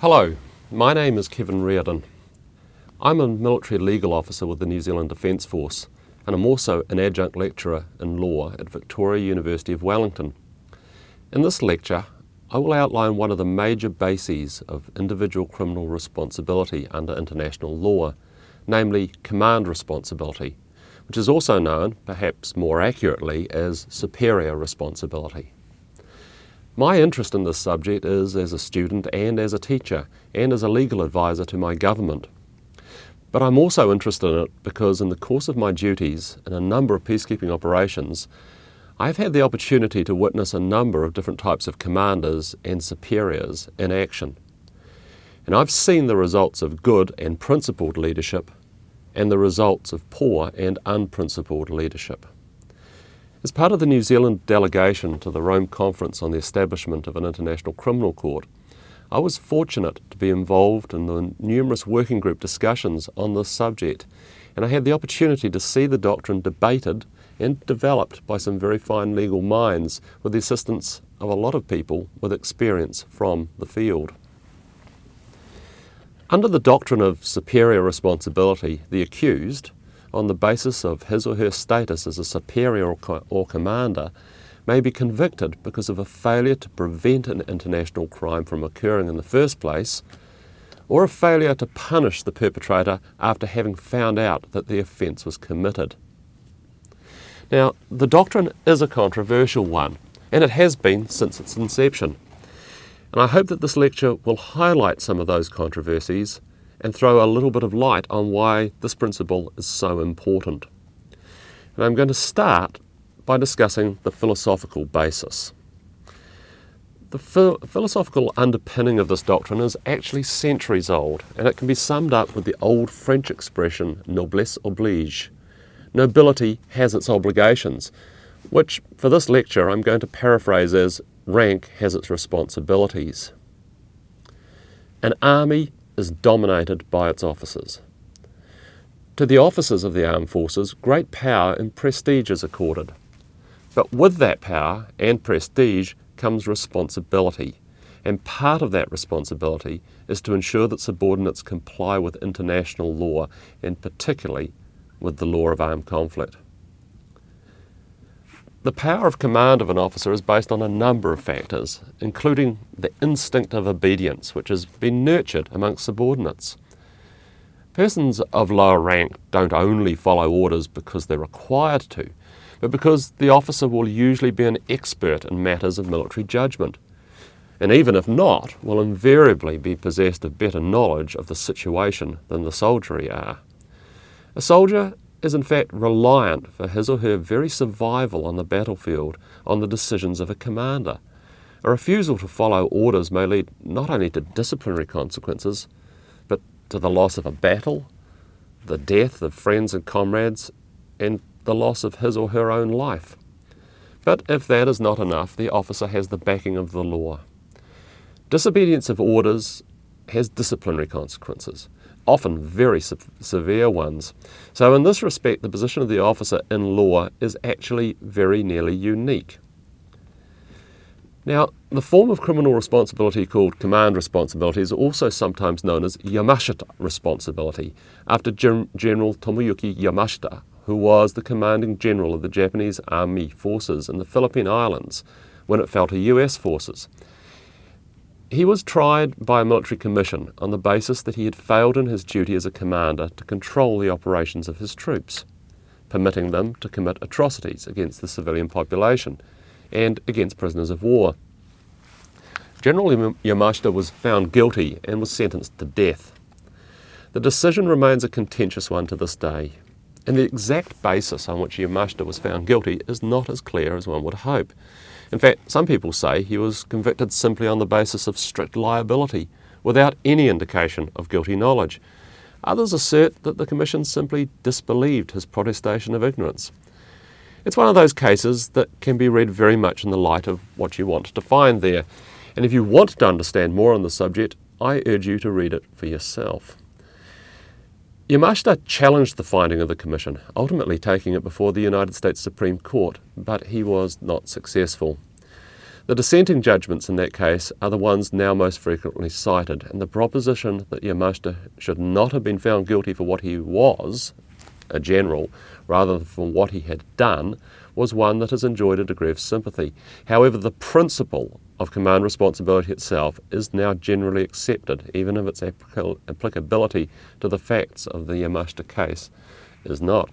Hello, my name is Kevin Riordan. I'm a military legal officer with the New Zealand Defence Force, and I'm also an adjunct lecturer in law at Victoria University of Wellington. In this lecture, I will outline one of the major bases of individual criminal responsibility under international law, namely command responsibility, which is also known, perhaps more accurately, as superior responsibility. My interest in this subject is as a student and as a teacher and as a legal advisor to my government. But I'm also interested in it because, in the course of my duties in a number of peacekeeping operations, I've had the opportunity to witness a number of different types of commanders and superiors in action. And I've seen the results of good and principled leadership and the results of poor and unprincipled leadership. As part of the New Zealand delegation to the Rome Conference on the establishment of an international criminal court, I was fortunate to be involved in the numerous working group discussions on this subject, and I had the opportunity to see the doctrine debated and developed by some very fine legal minds with the assistance of a lot of people with experience from the field. Under the doctrine of superior responsibility, the accused, on the basis of his or her status as a superior or, commander, may be convicted because of a failure to prevent an international crime from occurring in the first place, or a failure to punish the perpetrator after having found out that the offence was committed. Now, the doctrine is a controversial one, and it has been since its inception. And I hope that this lecture will highlight some of those controversies and throw a little bit of light on why this principle is so important. And I'm going to start by discussing the philosophical basis. The ph- philosophical underpinning of this doctrine is actually centuries old, and it can be summed up with the old French expression noblesse oblige. Nobility has its obligations, which for this lecture I'm going to paraphrase as rank has its responsibilities. An army is dominated by its officers. To the officers of the armed forces, great power and prestige is accorded. But with that power and prestige comes responsibility, and part of that responsibility is to ensure that subordinates comply with international law, and particularly with the law of armed conflict. The power of command of an officer is based on a number of factors, including the instinct of obedience, which has been nurtured amongst subordinates. Persons of lower rank don't only follow orders because they're required to, but because the officer will usually be an expert in matters of military judgment, and even if not, will invariably be possessed of better knowledge of the situation than the soldiery are. A soldier is in fact reliant for his or her very survival on the battlefield on the decisions of a commander. A refusal to follow orders may lead not only to disciplinary consequences, but to the loss of a battle, the death of friends and comrades, and the loss of his or her own life. But if that is not enough, the officer has the backing of the law. Disobedience of orders has disciplinary consequences often very se- severe ones. So, in this respect, the position of the officer in law is actually very nearly unique. Now, the form of criminal responsibility called command responsibility is also sometimes known as Yamashita responsibility, after Gen- General Tomoyuki Yamashita, who was the commanding general of the Japanese Army forces in the Philippine Islands when it fell to US forces. He was tried by a military commission on the basis that he had failed in his duty as a commander to control the operations of his troops, permitting them to commit atrocities against the civilian population and against prisoners of war. General Yamashita was found guilty and was sentenced to death. The decision remains a contentious one to this day, and the exact basis on which Yamashita was found guilty is not as clear as one would hope. In fact, some people say he was convicted simply on the basis of strict liability, without any indication of guilty knowledge. Others assert that the Commission simply disbelieved his protestation of ignorance. It's one of those cases that can be read very much in the light of what you want to find there. And if you want to understand more on the subject, I urge you to read it for yourself. Yamashita challenged the finding of the Commission, ultimately taking it before the United States Supreme Court, but he was not successful. The dissenting judgments in that case are the ones now most frequently cited, and the proposition that Yamashita should not have been found guilty for what he was, a general, rather than for what he had done, was one that has enjoyed a degree of sympathy. However, the principle of command responsibility itself is now generally accepted, even if its applicability to the facts of the Yamashita case is not.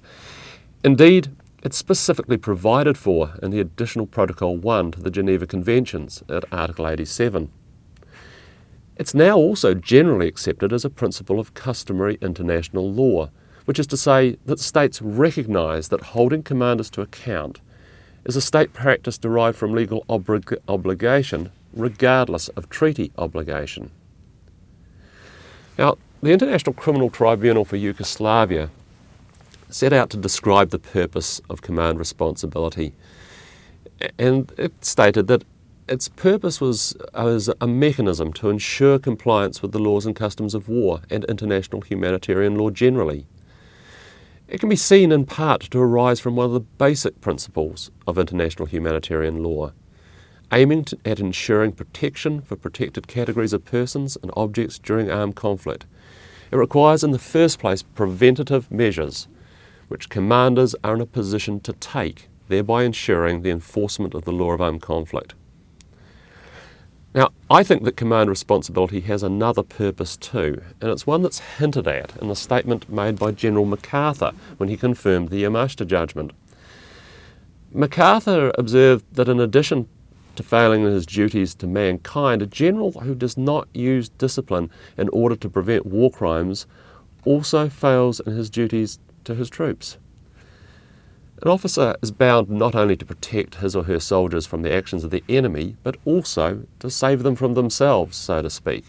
Indeed, it's specifically provided for in the Additional Protocol 1 to the Geneva Conventions at Article 87. It's now also generally accepted as a principle of customary international law, which is to say that states recognise that holding commanders to account is a state practice derived from legal oblig- obligation, regardless of treaty obligation. Now, the International Criminal Tribunal for Yugoslavia set out to describe the purpose of command responsibility. And it stated that its purpose was as a mechanism to ensure compliance with the laws and customs of war and international humanitarian law generally. It can be seen in part to arise from one of the basic principles of international humanitarian law, aiming to, at ensuring protection for protected categories of persons and objects during armed conflict. It requires, in the first place, preventative measures which commanders are in a position to take, thereby ensuring the enforcement of the law of armed conflict. Now, I think that command responsibility has another purpose too, and it's one that's hinted at in the statement made by General MacArthur when he confirmed the Yamashita judgment. MacArthur observed that in addition to failing in his duties to mankind, a general who does not use discipline in order to prevent war crimes also fails in his duties to his troops. An officer is bound not only to protect his or her soldiers from the actions of the enemy, but also to save them from themselves, so to speak.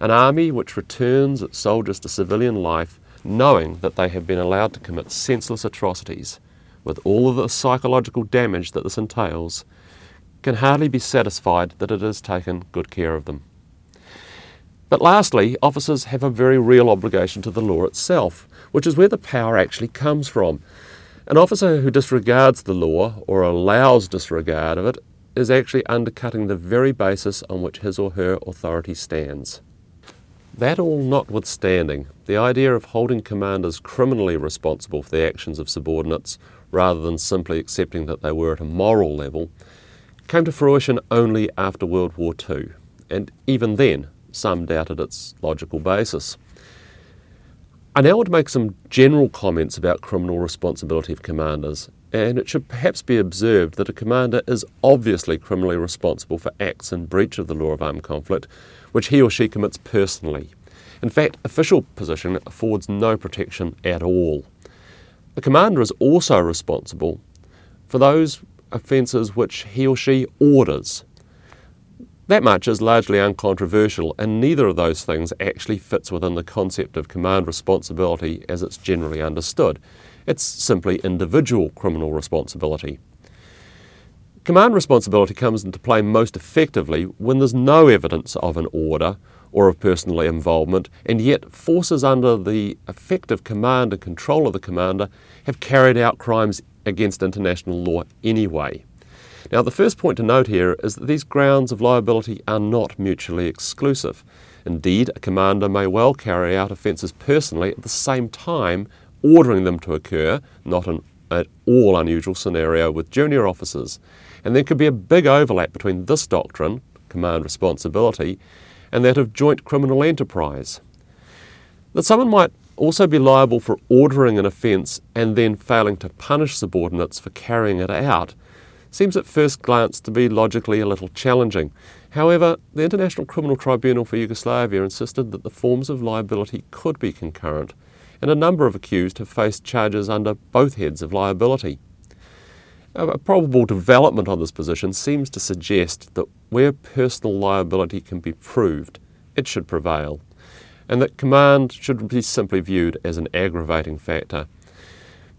An army which returns its soldiers to civilian life knowing that they have been allowed to commit senseless atrocities, with all of the psychological damage that this entails, can hardly be satisfied that it has taken good care of them. But lastly, officers have a very real obligation to the law itself, which is where the power actually comes from. An officer who disregards the law or allows disregard of it is actually undercutting the very basis on which his or her authority stands. That all notwithstanding, the idea of holding commanders criminally responsible for the actions of subordinates, rather than simply accepting that they were at a moral level, came to fruition only after World War II, and even then, some doubted its logical basis. I now want to make some general comments about criminal responsibility of commanders, and it should perhaps be observed that a commander is obviously criminally responsible for acts in breach of the law of armed conflict, which he or she commits personally. In fact, official position affords no protection at all. The commander is also responsible for those offences which he or she orders, that much is largely uncontroversial, and neither of those things actually fits within the concept of command responsibility as it's generally understood. It's simply individual criminal responsibility. Command responsibility comes into play most effectively when there's no evidence of an order or of personal involvement, and yet forces under the effective command and control of the commander have carried out crimes against international law anyway. Now, the first point to note here is that these grounds of liability are not mutually exclusive. Indeed, a commander may well carry out offences personally at the same time ordering them to occur, not an at all unusual scenario with junior officers. And there could be a big overlap between this doctrine, command responsibility, and that of joint criminal enterprise. That someone might also be liable for ordering an offence and then failing to punish subordinates for carrying it out seems at first glance to be logically a little challenging. However, the International Criminal Tribunal for Yugoslavia insisted that the forms of liability could be concurrent, and a number of accused have faced charges under both heads of liability. A probable development on this position seems to suggest that where personal liability can be proved, it should prevail, and that command should be simply viewed as an aggravating factor.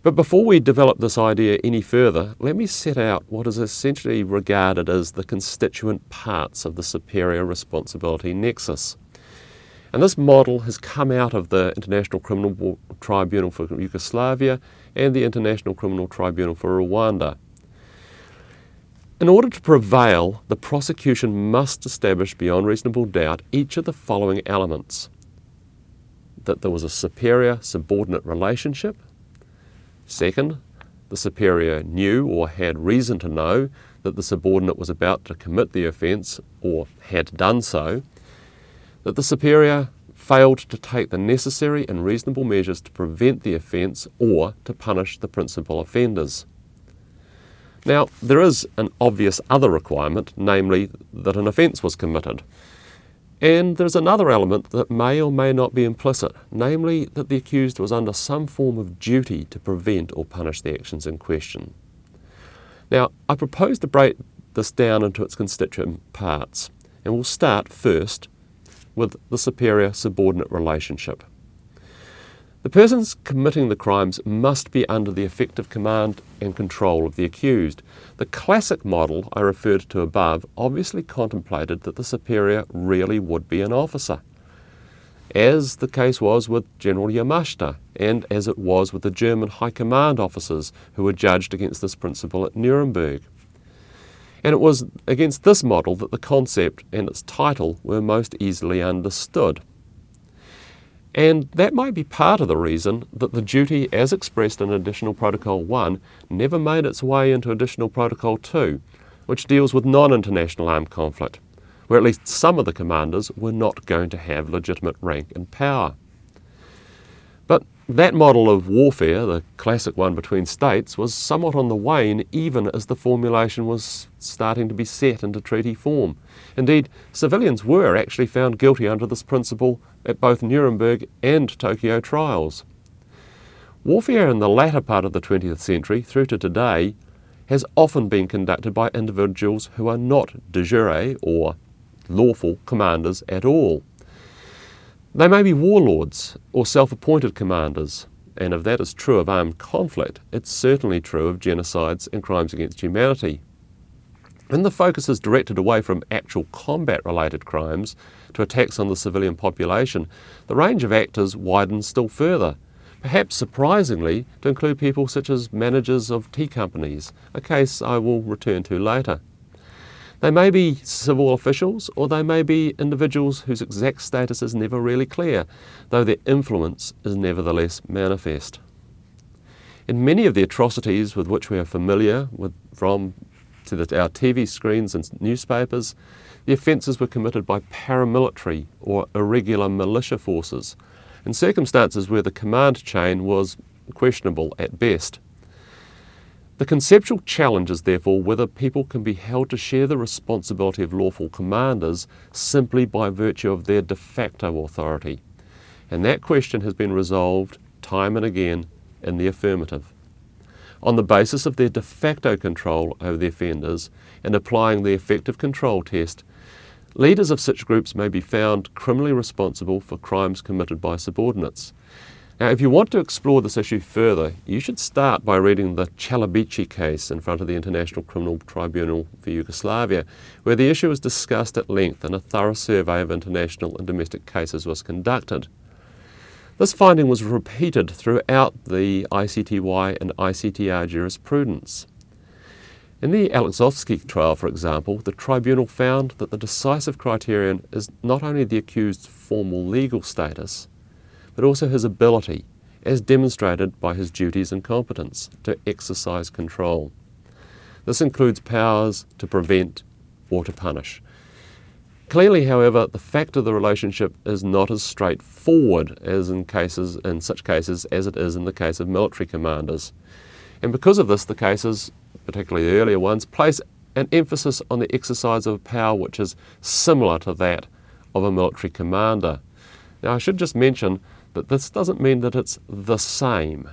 But before we develop this idea any further, let me set out what is essentially regarded as the constituent parts of the superior responsibility nexus. And this model has come out of the International Criminal Tribunal for Yugoslavia and the International Criminal Tribunal for Rwanda. In order to prevail, the prosecution must establish beyond reasonable doubt each of the following elements that there was a superior subordinate relationship. Second, the superior knew or had reason to know that the subordinate was about to commit the offence or had done so. That the superior failed to take the necessary and reasonable measures to prevent the offence or to punish the principal offenders. Now, there is an obvious other requirement, namely that an offence was committed. And there's another element that may or may not be implicit, namely that the accused was under some form of duty to prevent or punish the actions in question. Now, I propose to break this down into its constituent parts, and we'll start first with the superior subordinate relationship. The persons committing the crimes must be under the effective command and control of the accused. The classic model I referred to above obviously contemplated that the superior really would be an officer, as the case was with General Yamashita and as it was with the German High Command officers who were judged against this principle at Nuremberg. And it was against this model that the concept and its title were most easily understood. And that might be part of the reason that the duty, as expressed in Additional Protocol 1, never made its way into Additional Protocol 2, which deals with non international armed conflict, where at least some of the commanders were not going to have legitimate rank and power. That model of warfare, the classic one between states, was somewhat on the wane even as the formulation was starting to be set into treaty form. Indeed, civilians were actually found guilty under this principle at both Nuremberg and Tokyo trials. Warfare in the latter part of the 20th century through to today has often been conducted by individuals who are not de jure or lawful commanders at all. They may be warlords or self appointed commanders, and if that is true of armed conflict, it's certainly true of genocides and crimes against humanity. When the focus is directed away from actual combat related crimes to attacks on the civilian population, the range of actors widens still further, perhaps surprisingly to include people such as managers of tea companies, a case I will return to later. They may be civil officials or they may be individuals whose exact status is never really clear, though their influence is nevertheless manifest. In many of the atrocities with which we are familiar with from to the, our TV screens and newspapers, the offences were committed by paramilitary or irregular militia forces, in circumstances where the command chain was questionable at best. The conceptual challenge is therefore whether people can be held to share the responsibility of lawful commanders simply by virtue of their de facto authority. And that question has been resolved time and again in the affirmative. On the basis of their de facto control over the offenders and applying the effective control test, leaders of such groups may be found criminally responsible for crimes committed by subordinates. Now, if you want to explore this issue further, you should start by reading the Celebici case in front of the International Criminal Tribunal for Yugoslavia, where the issue was discussed at length and a thorough survey of international and domestic cases was conducted. This finding was repeated throughout the ICTY and ICTR jurisprudence. In the Aleksovski trial, for example, the tribunal found that the decisive criterion is not only the accused's formal legal status, but also his ability, as demonstrated by his duties and competence, to exercise control. This includes powers to prevent or to punish. Clearly, however, the fact of the relationship is not as straightforward as in cases in such cases as it is in the case of military commanders. And because of this, the cases, particularly the earlier ones, place an emphasis on the exercise of power which is similar to that of a military commander. Now, I should just mention but this doesn't mean that it's the same.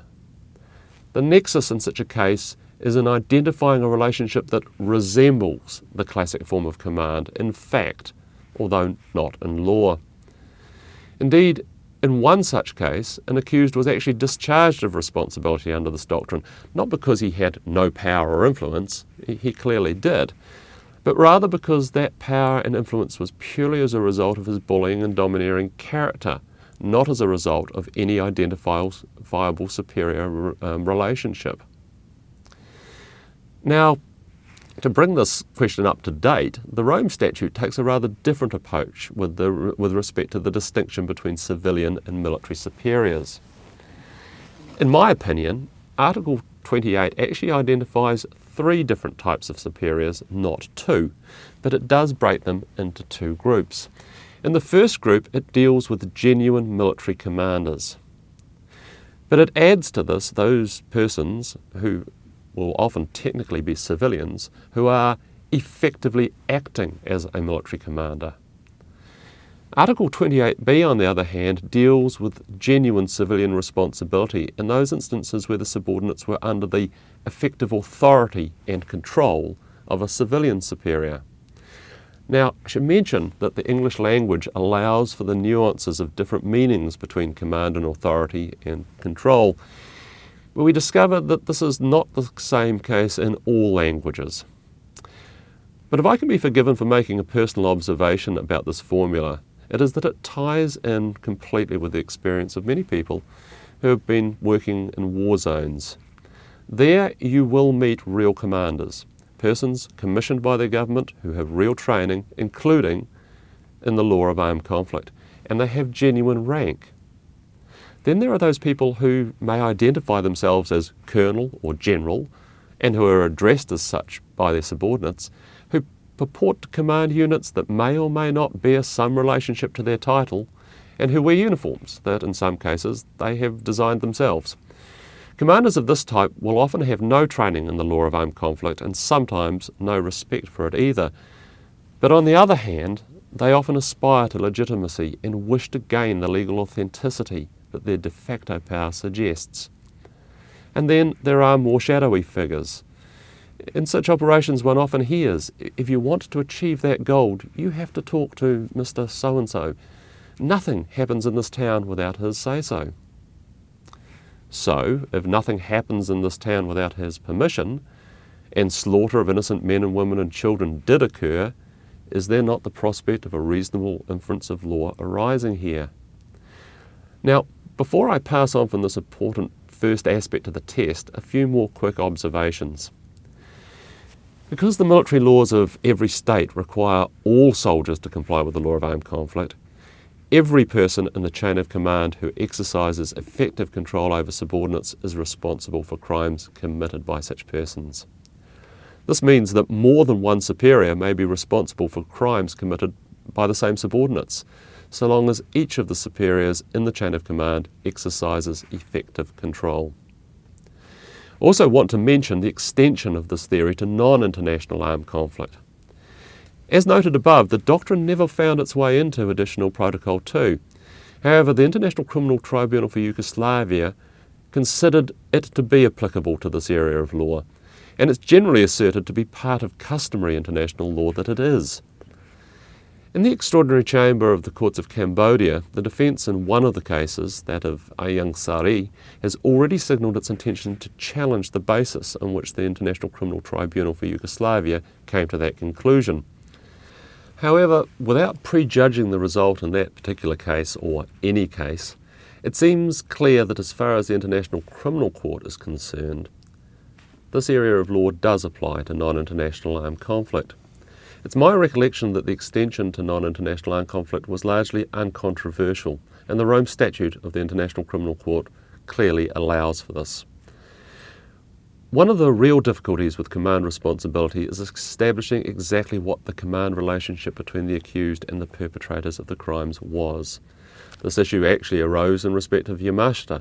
The nexus in such a case is in identifying a relationship that resembles the classic form of command in fact, although not in law. Indeed, in one such case, an accused was actually discharged of responsibility under this doctrine, not because he had no power or influence, he clearly did, but rather because that power and influence was purely as a result of his bullying and domineering character not as a result of any identifiable superior um, relationship. Now, To bring this question up to date, the Rome Statute takes a rather different approach with, the, with respect to the distinction between civilian and military superiors. In my opinion, Article 28 actually identifies three different types of superiors, not two, but it does break them into two groups. In the first group, it deals with genuine military commanders. But it adds to this those persons who will often technically be civilians who are effectively acting as a military commander. Article 28b, on the other hand, deals with genuine civilian responsibility in those instances where the subordinates were under the effective authority and control of a civilian superior. Now, I should mention that the English language allows for the nuances of different meanings between command and authority and control, but we discover that this is not the same case in all languages. But if I can be forgiven for making a personal observation about this formula, it is that it ties in completely with the experience of many people who have been working in war zones. There you will meet real commanders persons commissioned by their government who have real training, including in the law of armed conflict, and they have genuine rank. Then there are those people who may identify themselves as colonel or general and who are addressed as such by their subordinates, who purport to command units that may or may not bear some relationship to their title, and who wear uniforms that, in some cases, they have designed themselves. Commanders of this type will often have no training in the law of armed conflict and sometimes no respect for it either. But on the other hand, they often aspire to legitimacy and wish to gain the legal authenticity that their de facto power suggests. And then there are more shadowy figures. In such operations, one often hears if you want to achieve that goal, you have to talk to Mr. So and so. Nothing happens in this town without his say so. So, if nothing happens in this town without his permission, and slaughter of innocent men and women and children did occur, is there not the prospect of a reasonable inference of law arising here? Now, before I pass on from this important first aspect of the test, a few more quick observations. Because the military laws of every state require all soldiers to comply with the law of armed conflict, Every person in the chain of command who exercises effective control over subordinates is responsible for crimes committed by such persons. This means that more than one superior may be responsible for crimes committed by the same subordinates, so long as each of the superiors in the chain of command exercises effective control. Also, want to mention the extension of this theory to non international armed conflict. As noted above, the doctrine never found its way into Additional Protocol 2. However, the International Criminal Tribunal for Yugoslavia considered it to be applicable to this area of law, and it's generally asserted to be part of customary international law that it is. In the Extraordinary Chamber of the Courts of Cambodia, the defence in one of the cases, that of Ieng Sary, has already signalled its intention to challenge the basis on which the International Criminal Tribunal for Yugoslavia came to that conclusion. However, without prejudging the result in that particular case or any case, it seems clear that as far as the International Criminal Court is concerned, this area of law does apply to non international armed conflict. It's my recollection that the extension to non international armed conflict was largely uncontroversial, and the Rome Statute of the International Criminal Court clearly allows for this. One of the real difficulties with command responsibility is establishing exactly what the command relationship between the accused and the perpetrators of the crimes was. This issue actually arose in respect of Yamashita,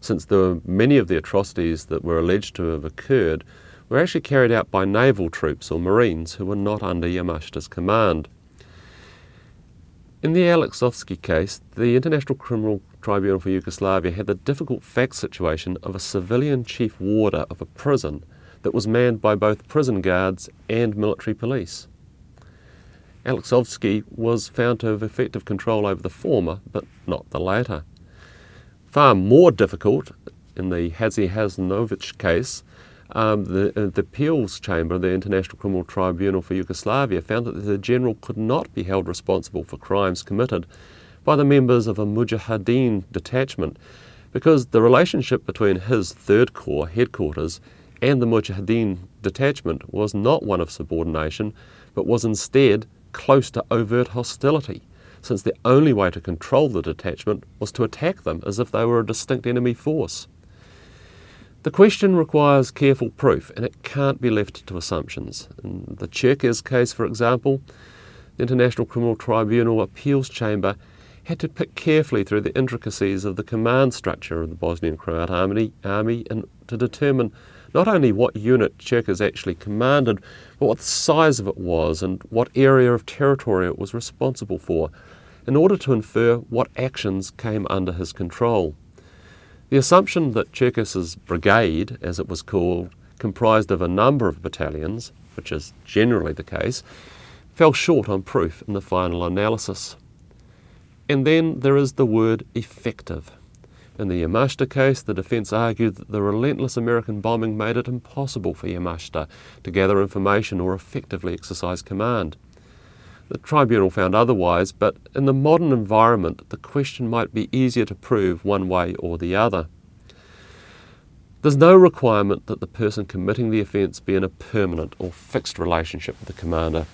since many of the atrocities that were alleged to have occurred were actually carried out by naval troops or marines who were not under Yamashita's command. In the Aleksovski case, the International Criminal Tribunal for Yugoslavia had the difficult fact situation of a civilian chief warder of a prison that was manned by both prison guards and military police. Aleksovski was found to have effective control over the former, but not the latter. Far more difficult, in the Hadzihasanovich case, um, the, uh, the appeals chamber of the International Criminal Tribunal for Yugoslavia found that the general could not be held responsible for crimes committed by the members of a Mujahideen detachment because the relationship between his Third Corps headquarters and the Mujahideen detachment was not one of subordination, but was instead close to overt hostility, since the only way to control the detachment was to attack them as if they were a distinct enemy force. The question requires careful proof and it can't be left to assumptions. In the Cerkez case, for example, the International Criminal Tribunal Appeals Chamber had to pick carefully through the intricacies of the command structure of the Bosnian Croat army, army and to determine not only what unit Cerkez actually commanded, but what the size of it was and what area of territory it was responsible for, in order to infer what actions came under his control. The assumption that Cerkez's brigade, as it was called, comprised of a number of battalions, which is generally the case, fell short on proof in the final analysis. And then there is the word effective. In the Yamashita case, the defence argued that the relentless American bombing made it impossible for Yamashita to gather information or effectively exercise command. The tribunal found otherwise, but in the modern environment, the question might be easier to prove one way or the other. There's no requirement that the person committing the offence be in a permanent or fixed relationship with the commander,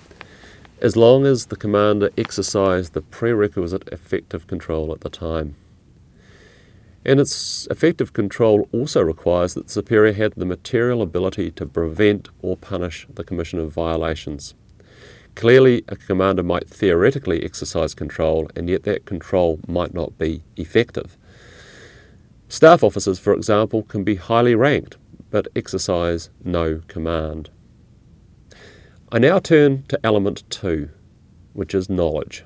as long as the commander exercised the prerequisite effective control at the time. And its effective control also requires that the superior had the material ability to prevent or punish the commission of violations. Clearly, a commander might theoretically exercise control, and yet that control might not be effective. Staff officers, for example, can be highly ranked but exercise no command. I now turn to element two, which is knowledge.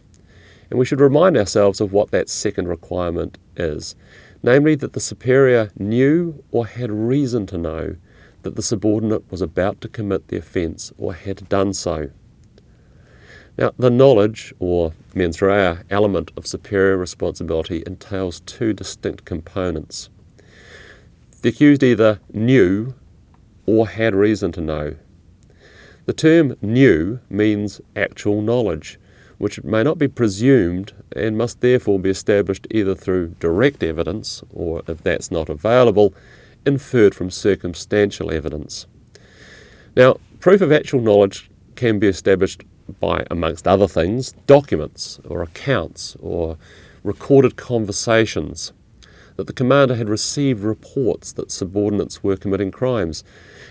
And we should remind ourselves of what that second requirement is namely, that the superior knew or had reason to know that the subordinate was about to commit the offence or had done so. Now, the knowledge, or mens rea, element of superior responsibility entails two distinct components. The accused either knew or had reason to know. The term knew means actual knowledge, which may not be presumed and must therefore be established either through direct evidence or, if that's not available, inferred from circumstantial evidence. Now, proof of actual knowledge can be established by, amongst other things, documents or accounts or recorded conversations, that the commander had received reports that subordinates were committing crimes.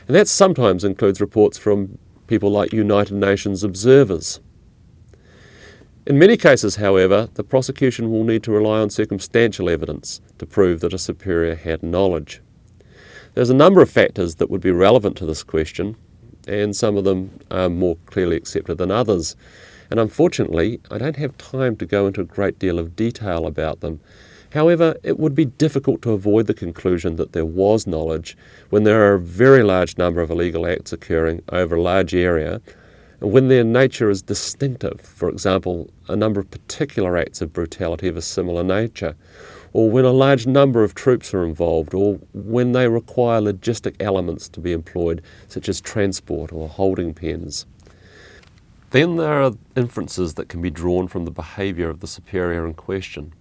And that sometimes includes reports from people like United Nations observers. In many cases, however, the prosecution will need to rely on circumstantial evidence to prove that a superior had knowledge. There's a number of factors that would be relevant to this question, and some of them are more clearly accepted than others. And unfortunately, I don't have time to go into a great deal of detail about them. However, it would be difficult to avoid the conclusion that there was knowledge when there are a very large number of illegal acts occurring over a large area, and when their nature is distinctive, for example, a number of particular acts of brutality of a similar nature, or when a large number of troops are involved, or when they require logistic elements to be employed, such as transport or holding pens. Then there are inferences that can be drawn from the behaviour of the superior in question.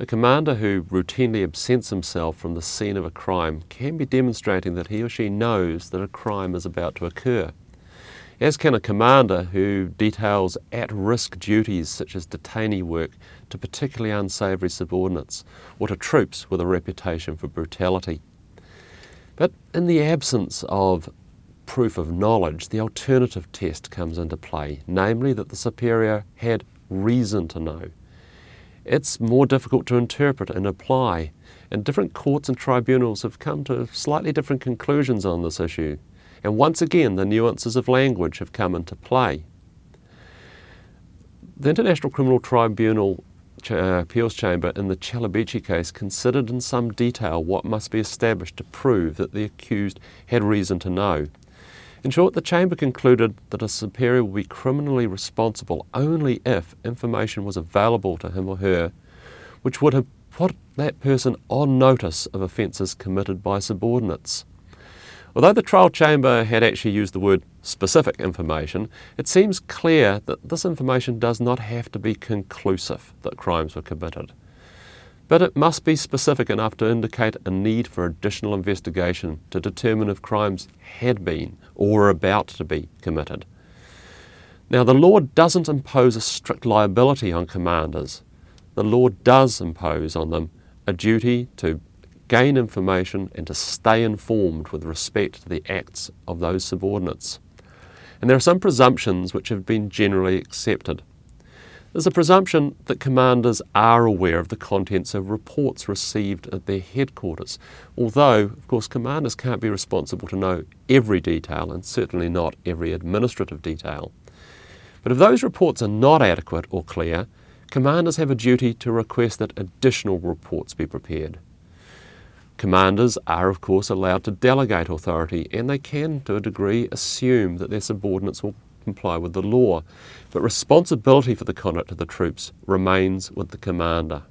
A commander who routinely absents himself from the scene of a crime can be demonstrating that he or she knows that a crime is about to occur as can a commander who details at risk duties such as detainee work to particularly unsavoury subordinates or to troops with a reputation for brutality. But in the absence of proof of knowledge, the alternative test comes into play, namely that the superior had reason to know. It's more difficult to interpret and apply, and different courts and tribunals have come to slightly different conclusions on this issue. And once again, the nuances of language have come into play. The International Criminal Tribunal uh, Appeals Chamber in the Celebici case considered in some detail what must be established to prove that the accused had reason to know. In short, the Chamber concluded that a superior would be criminally responsible only if information was available to him or her which would have put that person on notice of offences committed by subordinates. Although the trial chamber had actually used the word specific information, it seems clear that this information does not have to be conclusive that crimes were committed. But it must be specific enough to indicate a need for additional investigation to determine if crimes had been or were about to be committed. Now, the law doesn't impose a strict liability on commanders. The law does impose on them a duty to gain information and to stay informed with respect to the acts of those subordinates. And there are some presumptions which have been generally accepted. There's a presumption that commanders are aware of the contents of reports received at their headquarters, although, of course, commanders can't be responsible to know every detail and certainly not every administrative detail. But if those reports are not adequate or clear, commanders have a duty to request that additional reports be prepared. Commanders are, of course, allowed to delegate authority and they can, to a degree, assume that their subordinates will comply with the law, but responsibility for the conduct of the troops remains with the commander.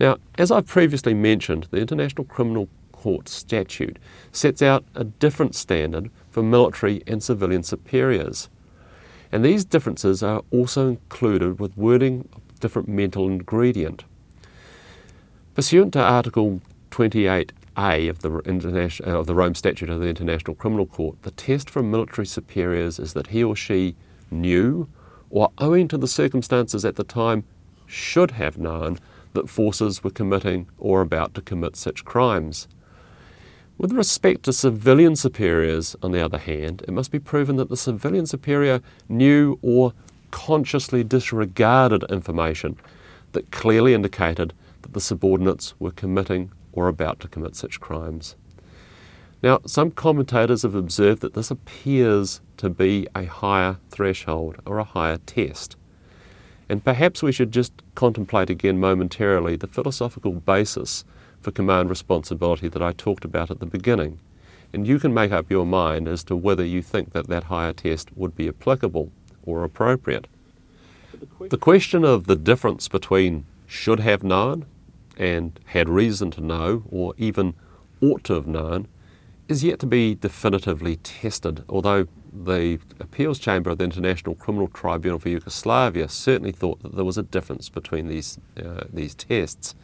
Now, as I've previously mentioned, the International Criminal Court statute sets out a different standard for military and civilian superiors. And these differences are also included with wording of different mental ingredient. Pursuant to Article 28 a of the, uh, of the Rome Statute of the International Criminal Court, the test for military superiors is that he or she knew, or owing to the circumstances at the time, should have known that forces were committing or about to commit such crimes. With respect to civilian superiors, on the other hand, it must be proven that the civilian superior knew or consciously disregarded information that clearly indicated that the subordinates were committing or about to commit such crimes. Now, some commentators have observed that this appears to be a higher threshold or a higher test. And perhaps we should just contemplate again momentarily the philosophical basis for command responsibility that I talked about at the beginning. And you can make up your mind as to whether you think that that higher test would be applicable or appropriate. The question of the difference between should have known and had reason to know, or even ought to have known, is yet to be definitively tested, although the appeals chamber of the International Criminal Tribunal for Yugoslavia certainly thought that there was a difference between these, uh, these tests.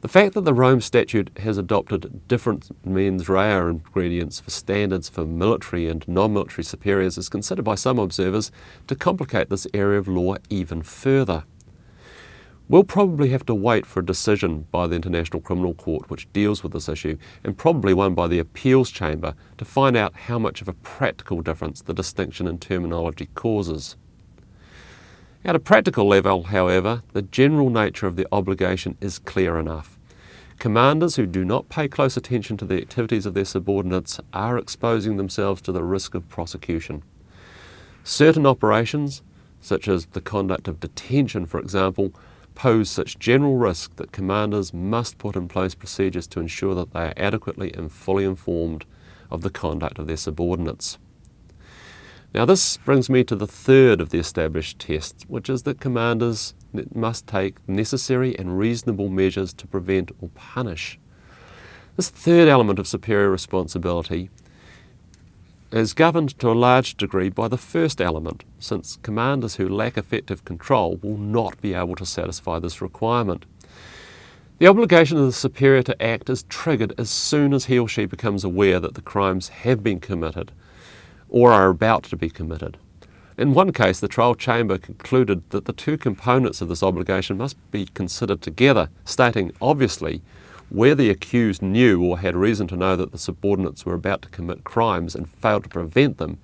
The fact that the Rome Statute has adopted different mens rea ingredients for standards for military and non military superiors is considered by some observers to complicate this area of law even further. We'll probably have to wait for a decision by the International Criminal Court which deals with this issue, and probably one by the Appeals Chamber, to find out how much of a practical difference the distinction in terminology causes. At a practical level, however, the general nature of the obligation is clear enough. Commanders who do not pay close attention to the activities of their subordinates are exposing themselves to the risk of prosecution. Certain operations, such as the conduct of detention, for example, pose such general risk that commanders must put in place procedures to ensure that they are adequately and fully informed of the conduct of their subordinates. Now, this brings me to the third of the established tests, which is that commanders must take necessary and reasonable measures to prevent or punish. This third element of superior responsibility is governed to a large degree by the first element, since commanders who lack effective control will not be able to satisfy this requirement. The obligation of the superior to act is triggered as soon as he or she becomes aware that the crimes have been committed or are about to be committed. In one case, the trial chamber concluded that the two components of this obligation must be considered together, stating obviously where the accused knew or had reason to know that the subordinates were about to commit crimes and failed to prevent them,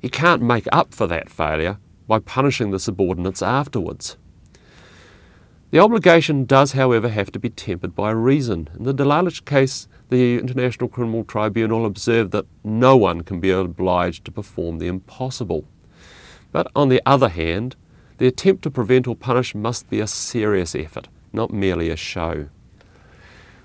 he can't make up for that failure by punishing the subordinates afterwards. The obligation does, however, have to be tempered by reason. In the Delalic case, the International Criminal Tribunal observed that no one can be obliged to perform the impossible. But on the other hand, the attempt to prevent or punish must be a serious effort, not merely a show.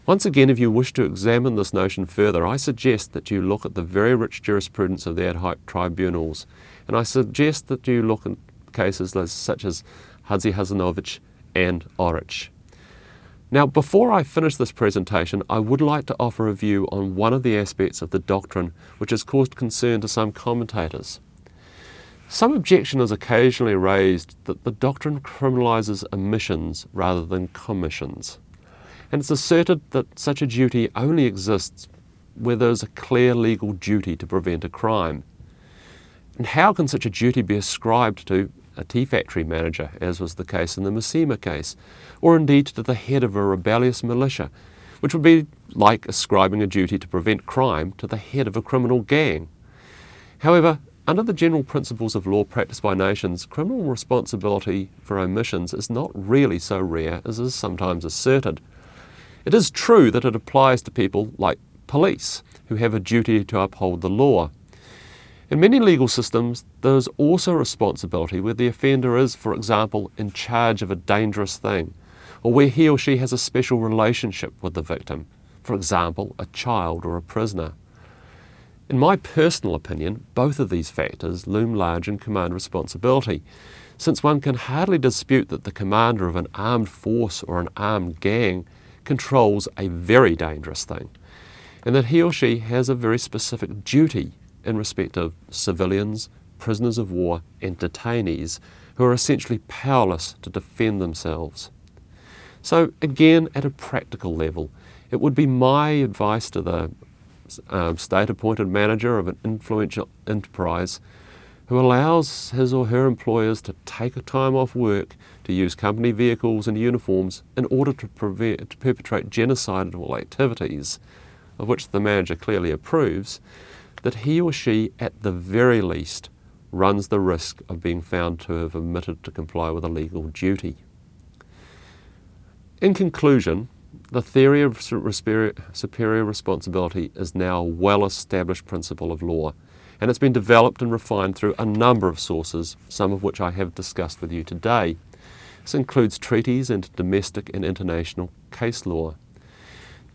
Once again, if you wish to examine this notion further, I suggest that you look at the very rich jurisprudence of the ad hoc tribunals, and I suggest that you look at cases such as Hadzihasanovich and Oric. Now, before I finish this presentation, I would like to offer a view on one of the aspects of the doctrine which has caused concern to some commentators. Some objection is occasionally raised that the doctrine criminalises omissions rather than commissions, and it's asserted that such a duty only exists where there is a clear legal duty to prevent a crime. And how can such a duty be ascribed to a tea factory manager, as was the case in the Musema case, or indeed to the head of a rebellious militia, which would be like ascribing a duty to prevent crime to the head of a criminal gang? However, under the general principles of law practiced by nations, criminal responsibility for omissions is not really so rare as is sometimes asserted. It is true that it applies to people like police, who have a duty to uphold the law. In many legal systems, there is also responsibility where the offender is, for example, in charge of a dangerous thing, or where he or she has a special relationship with the victim, for example, a child or a prisoner. In my personal opinion, both of these factors loom large in command responsibility, since one can hardly dispute that the commander of an armed force or an armed gang controls a very dangerous thing, and that he or she has a very specific duty in respect of civilians, prisoners of war, and detainees who are essentially powerless to defend themselves. So, again, at a practical level, it would be my advice to the um, state appointed manager of an influential enterprise who allows his or her employers to take a time off work to use company vehicles and uniforms in order to, to perpetrate genocidal activities, of which the manager clearly approves, that he or she, at the very least, runs the risk of being found to have omitted to comply with a legal duty. In conclusion, the theory of superior responsibility is now a well established principle of law, and it's been developed and refined through a number of sources, some of which I have discussed with you today. This includes treaties and domestic and international case law.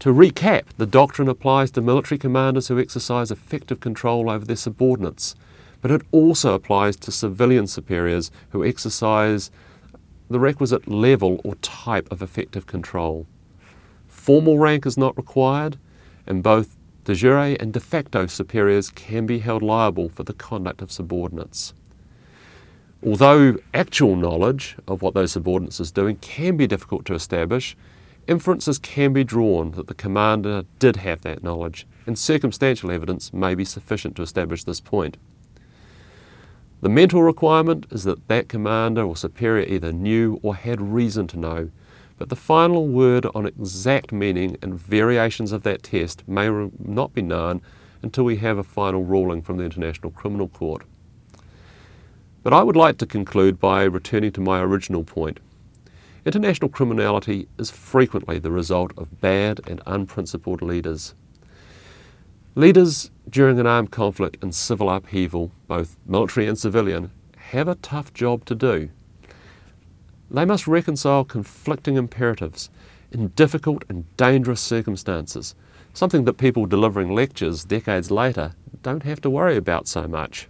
To recap, the doctrine applies to military commanders who exercise effective control over their subordinates, but it also applies to civilian superiors who exercise the requisite level or type of effective control. Formal rank is not required, and both de jure and de facto superiors can be held liable for the conduct of subordinates. Although actual knowledge of what those subordinates is doing can be difficult to establish, inferences can be drawn that the commander did have that knowledge, and circumstantial evidence may be sufficient to establish this point. The mental requirement is that that commander or superior either knew or had reason to know but the final word on exact meaning and variations of that test may not be known until we have a final ruling from the International Criminal Court. But I would like to conclude by returning to my original point. International criminality is frequently the result of bad and unprincipled leaders. Leaders during an armed conflict and civil upheaval, both military and civilian, have a tough job to do. They must reconcile conflicting imperatives in difficult and dangerous circumstances, something that people delivering lectures decades later don't have to worry about so much.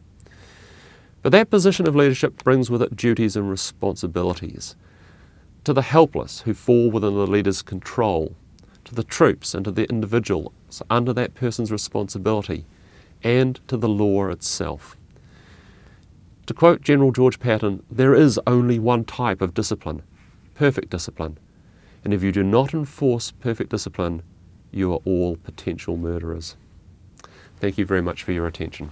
But that position of leadership brings with it duties and responsibilities to the helpless who fall within the leader's control, to the troops and to the individuals under that person's responsibility, and to the law itself. To quote General George Patton, there is only one type of discipline perfect discipline. And if you do not enforce perfect discipline, you are all potential murderers. Thank you very much for your attention.